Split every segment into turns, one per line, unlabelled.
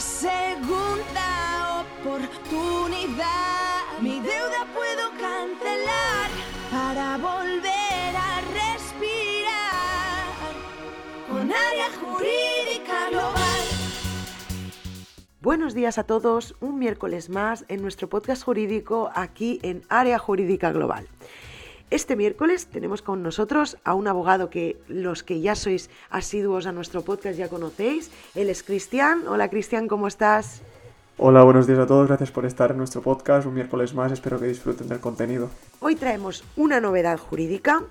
segunda oportunidad. Mi deuda puedo cancelar para volver a respirar con área jurídica global.
Buenos días a todos, un miércoles más en nuestro podcast jurídico aquí en Área Jurídica Global. Este miércoles tenemos con nosotros a un abogado que los que ya sois asiduos a nuestro podcast ya conocéis. Él es Cristian. Hola Cristian, ¿cómo estás?
Hola, buenos días a todos. Gracias por estar en nuestro podcast un miércoles más. Espero que disfruten del contenido.
Hoy traemos una novedad jurídica,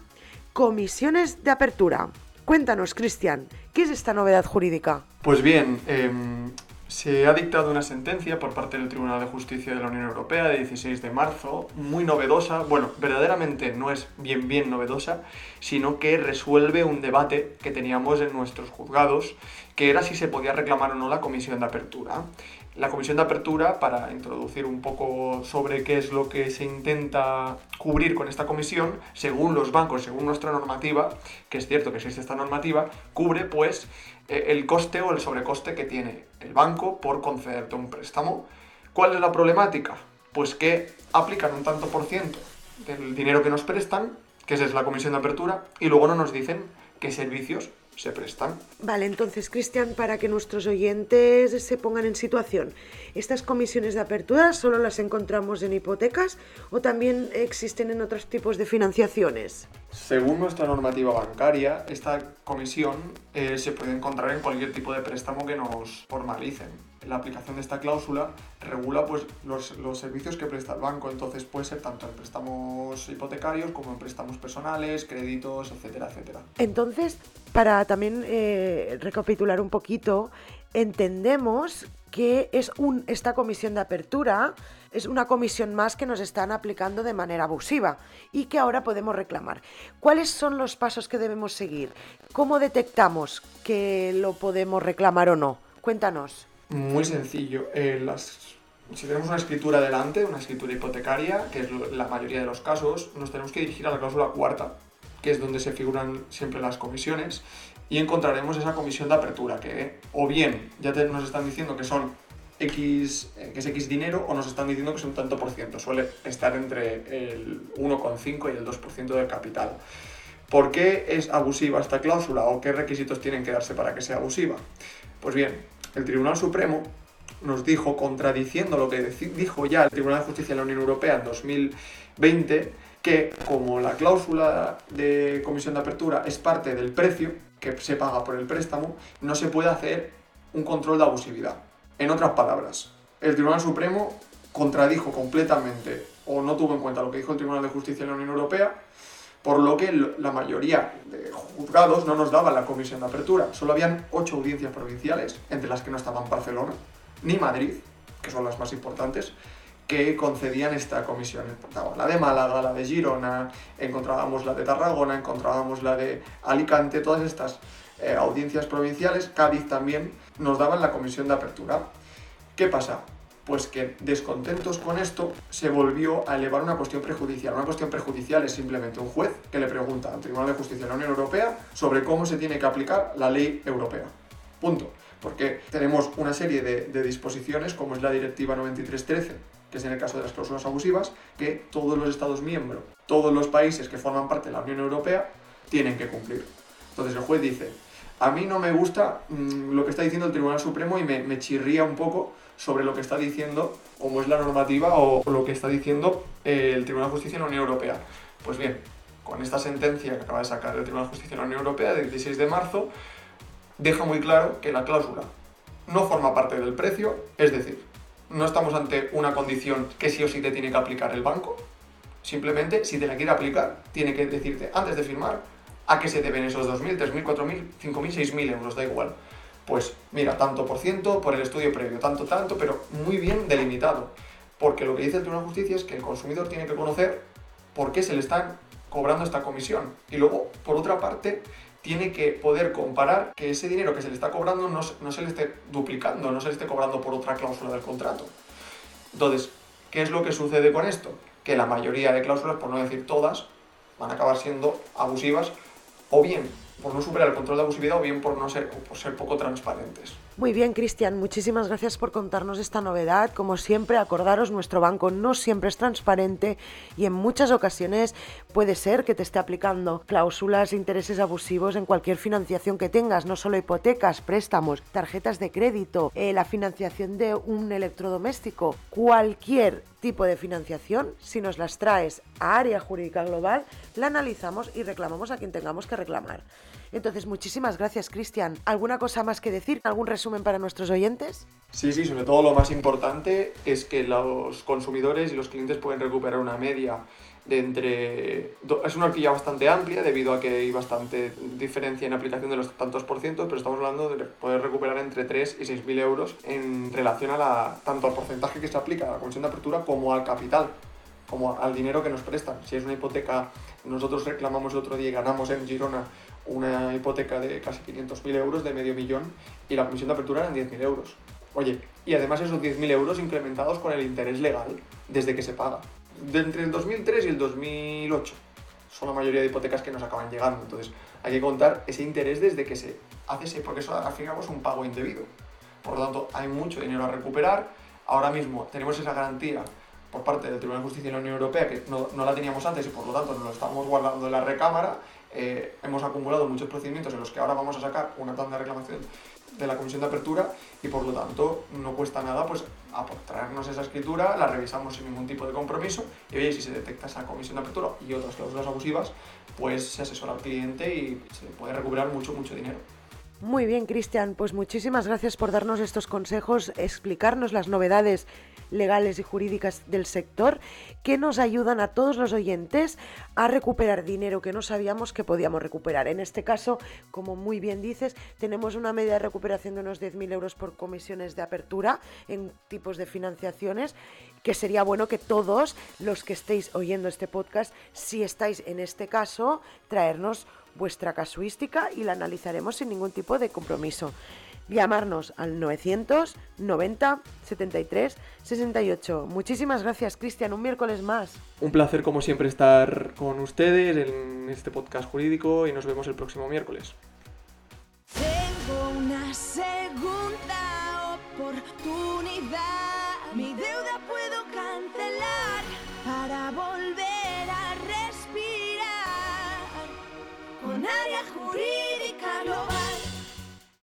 comisiones de apertura. Cuéntanos, Cristian, ¿qué es esta novedad jurídica?
Pues bien, em, se ha dictado una sentencia por parte del Tribunal de Justicia de la Unión Europea de 16 de marzo, muy novedosa, bueno, verdaderamente no es bien bien novedosa, sino que resuelve un debate que teníamos en nuestros juzgados, que era si se podía reclamar o no la comisión de apertura. La comisión de apertura, para introducir un poco sobre qué es lo que se intenta cubrir con esta comisión, según los bancos, según nuestra normativa, que es cierto que existe esta normativa, cubre pues eh, el coste o el sobrecoste que tiene el banco por concederte un préstamo. ¿Cuál es la problemática? Pues que aplican un tanto por ciento del dinero que nos prestan, que es la comisión de apertura, y luego no nos dicen qué servicios se prestan.
Vale, entonces, Cristian, para que nuestros oyentes se pongan en situación, ¿estas comisiones de apertura solo las encontramos en hipotecas o también existen en otros tipos de financiaciones?
Según nuestra normativa bancaria, esta comisión eh, se puede encontrar en cualquier tipo de préstamo que nos formalicen. La aplicación de esta cláusula regula pues, los, servicios que presta el banco, entonces puede ser tanto en préstamos hipotecarios como en préstamos personales, créditos, etcétera, etcétera.
Entonces, para también eh, recapitular un poquito, entendemos que es esta comisión de apertura es una comisión más que nos están aplicando de manera abusiva y que ahora podemos reclamar. ¿Cuáles son los pasos que debemos seguir? ¿Cómo detectamos que lo podemos reclamar o no? Cuéntanos.
Muy sencillo. Eh, las, si tenemos una escritura delante, una escritura hipotecaria, que es la mayoría de los casos, nos tenemos que dirigir a la cláusula cuarta, que es donde se figuran siempre las comisiones, y encontraremos esa comisión de apertura, que o bien ya nos están diciendo que son X, eh, que es X dinero, o nos están diciendo que es un tanto por ciento. Suele estar entre el 1,5 y el 2% del capital. ¿Por qué es abusiva esta cláusula o qué requisitos tienen que darse para que sea abusiva? Pues bien, el Tribunal Supremo nos dijo, contradiciendo lo que dijo ya el Tribunal de Justicia de la Unión Europea en 2020, que como la cláusula de comisión de apertura es parte del precio que se paga por el préstamo, no se puede hacer un control de abusividad. En otras palabras, el Tribunal Supremo contradijo completamente o no tuvo en cuenta lo que dijo el Tribunal de Justicia de la Unión Europea por lo que la mayoría de juzgados no nos daban la comisión de apertura. Solo habían ocho audiencias provinciales, entre las que no estaban Barcelona ni Madrid, que son las más importantes, que concedían esta comisión. La de Málaga, la de Girona, encontrábamos la de Tarragona, encontrábamos la de Alicante, todas estas eh, audiencias provinciales, Cádiz también, nos daban la comisión de apertura. ¿Qué pasa? Pues que descontentos con esto se volvió a elevar una cuestión prejudicial. Una cuestión prejudicial es simplemente un juez que le pregunta al Tribunal de Justicia de la Unión Europea sobre cómo se tiene que aplicar la ley europea. Punto. Porque tenemos una serie de, disposiciones, como es la Directiva 9313, que es en el caso de las cláusulas abusivas, que todos los Estados miembros, todos los países que forman parte de la Unión Europea, tienen que cumplir. Entonces el juez dice, a mí no me gusta mm, lo que está diciendo el Tribunal Supremo y me, chirría un poco sobre lo que está diciendo, como es la normativa o, o lo que está diciendo eh, el Tribunal de Justicia de la Unión Europea. Pues bien, con esta sentencia que acaba de sacar el Tribunal de Justicia de la Unión Europea del 16 de marzo, deja muy claro que la cláusula no forma parte del precio, es decir, no estamos ante una condición que sí o sí te tiene que aplicar el banco, simplemente si te la quiere aplicar, tiene que decirte antes de firmar a qué se deben esos 2.000, 3.000, 4.000, 5.000, 6.000 euros, da igual. Pues mira, tanto por ciento por el estudio previo, tanto, tanto, pero muy bien delimitado. Porque lo que dice el Tribunal de Justicia es que el consumidor tiene que conocer por qué se le están cobrando esta comisión. Y luego, por otra parte, tiene que poder comparar que ese dinero que se le está cobrando no, no se le esté duplicando, no se le esté cobrando por otra cláusula del contrato. Entonces, ¿qué es lo que sucede con esto? Que la mayoría de cláusulas, por no decir todas, van a acabar siendo abusivas o bien por no superar el control de abusividad o bien por no ser, por ser poco transparentes.
Muy bien, Cristian, muchísimas gracias por contarnos esta novedad. Como siempre, acordaros, nuestro banco no siempre es transparente y en muchas ocasiones puede ser que te esté aplicando cláusulas, intereses abusivos en cualquier financiación que tengas, no solo hipotecas, préstamos, tarjetas de crédito, eh, la financiación de un electrodoméstico, cualquier tipo de financiación, si nos las traes a área jurídica global, la analizamos y reclamamos a quien tengamos que reclamar. Entonces, muchísimas gracias, Cristian. ¿Alguna cosa más que decir? ¿Algún resumen para nuestros oyentes?
Sí, sí, sobre todo lo más importante es que los consumidores y los clientes pueden recuperar una media de entre... Es una horquilla bastante amplia debido a que hay bastante diferencia en aplicación de los tantos por ciento, pero estamos hablando de poder recuperar entre 3 y 6 mil euros en relación a la, tanto al porcentaje que se aplica a la comisión de apertura como al capital, como al dinero que nos prestan. Si es una hipoteca, nosotros reclamamos el otro día y ganamos en Girona una hipoteca de casi 500.000 euros, de medio millón, y la comisión de apertura eran 10.000 euros. Oye, y además esos 10.000 euros incrementados con el interés legal desde que se paga. De entre el 2003 y el 2008 son la mayoría de hipotecas que nos acaban llegando. Entonces, hay que contar ese interés desde que se hace ese, porque eso al fin y al cabo es un pago indebido. Por lo tanto, hay mucho dinero a recuperar. Ahora mismo tenemos esa garantía parte del Tribunal de Justicia de la Unión Europea que no, no la teníamos antes y por lo tanto nos lo estamos guardando en la recámara eh, hemos acumulado muchos procedimientos en los que ahora vamos a sacar una tanda de reclamación de la comisión de apertura y por lo tanto no cuesta nada pues traernos esa escritura, la revisamos sin ningún tipo de compromiso y oye, si se detecta esa comisión de apertura y otras cláusulas abusivas, pues se asesora al cliente y se puede recuperar mucho, mucho dinero.
Muy bien, Cristian, pues muchísimas gracias por darnos estos consejos, explicarnos las novedades legales y jurídicas del sector que nos ayudan a todos los oyentes a recuperar dinero que no sabíamos que podíamos recuperar. En este caso, como muy bien dices, tenemos una media de recuperación de unos 10.000 euros por comisiones de apertura en tipos de financiaciones, que sería bueno que todos los que estéis oyendo este podcast, si estáis en este caso, traernos vuestra casuística y la analizaremos sin ningún tipo de compromiso llamarnos al 990 73 68. Muchísimas gracias, Cristian. Un miércoles más.
Un placer, como siempre, estar con ustedes en este podcast jurídico y nos vemos el próximo miércoles.
Tengo una segunda oportunidad. Mi